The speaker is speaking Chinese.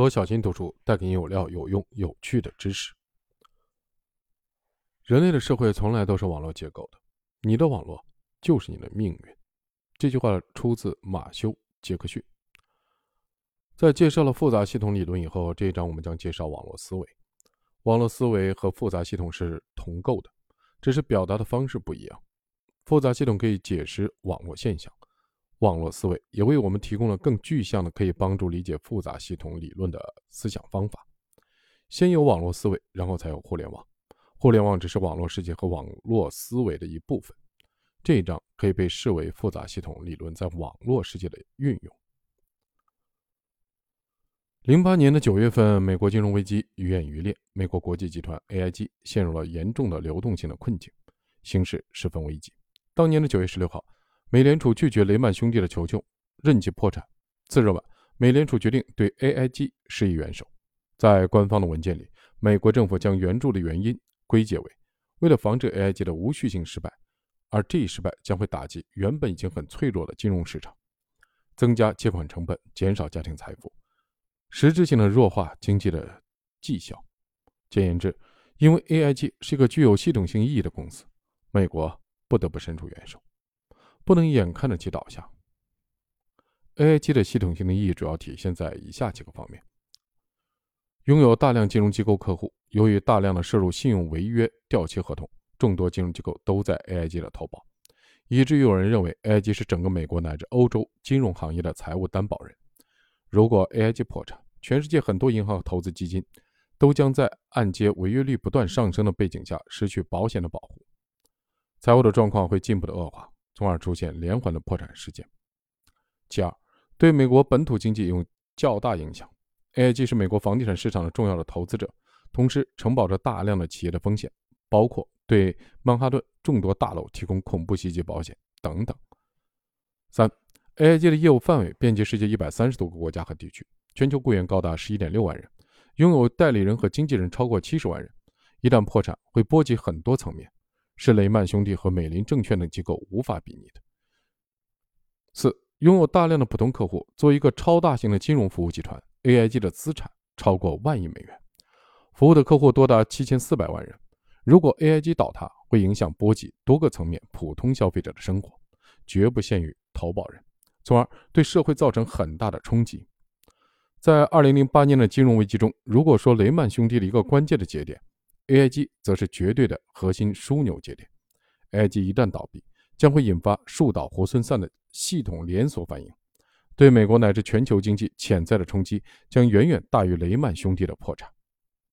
罗小新读书带给你有料、有用、有趣的知识。人类的社会从来都是网络结构的，你的网络就是你的命运。这句话出自马修·杰克逊。在介绍了复杂系统理论以后，这一章我们将介绍网络思维。网络思维和复杂系统是同构的，只是表达的方式不一样。复杂系统可以解释网络现象。网络思维也为我们提供了更具象的、可以帮助理解复杂系统理论的思想方法。先有网络思维，然后才有互联网。互联网只是网络世界和网络思维的一部分。这一章可以被视为复杂系统理论在网络世界的运用。零八年的九月份，美国金融危机愈演愈烈，美国国际集团 AIG 陷入了严重的流动性的困境，形势十分危急。当年的九月十六号。美联储拒绝雷曼兄弟的求救，任其破产。次日晚，美联储决定对 AIG 施以援手。在官方的文件里，美国政府将援助的原因归结为为了防止 AIG 的无序性失败，而这一失败将会打击原本已经很脆弱的金融市场，增加借款成本，减少家庭财富，实质性的弱化经济的绩效。简言之，因为 AIG 是一个具有系统性意义的公司，美国不得不伸出援手。不能眼看着其倒下。AIG 的系统性的意义主要体现在以下几个方面：拥有大量金融机构客户，由于大量的涉入信用违约掉期合同，众多金融机构都在 AIG 的投保，以至于有人认为 AIG 是整个美国乃至欧洲金融行业的财务担保人。如果 AIG 破产，全世界很多银行和投资基金都将在按揭违约率不断上升的背景下失去保险的保护，财务的状况会进一步的恶化。从而出现连环的破产事件。其二，对美国本土经济有较大影响。AIG 是美国房地产市场的重要的投资者，同时承保着大量的企业的风险，包括对曼哈顿众多大楼提供恐怖袭击保险等等。三，AIG 的业务范围遍及世界一百三十多个国家和地区，全球雇员高达十一点六万人，拥有代理人和经纪人超过七十万人。一旦破产，会波及很多层面。是雷曼兄弟和美林证券等机构无法比拟的。四，拥有大量的普通客户，作为一个超大型的金融服务集团，AIG 的资产超过万亿美元，服务的客户多达七千四百万人。如果 AIG 倒塌，会影响波及多个层面普通消费者的生活，绝不限于投保人，从而对社会造成很大的冲击。在二零零八年的金融危机中，如果说雷曼兄弟的一个关键的节点。AIG 则是绝对的核心枢纽节点，AIG 一旦倒闭，将会引发树倒猢狲散的系统连锁反应，对美国乃至全球经济潜在的冲击将远远大于雷曼兄弟的破产。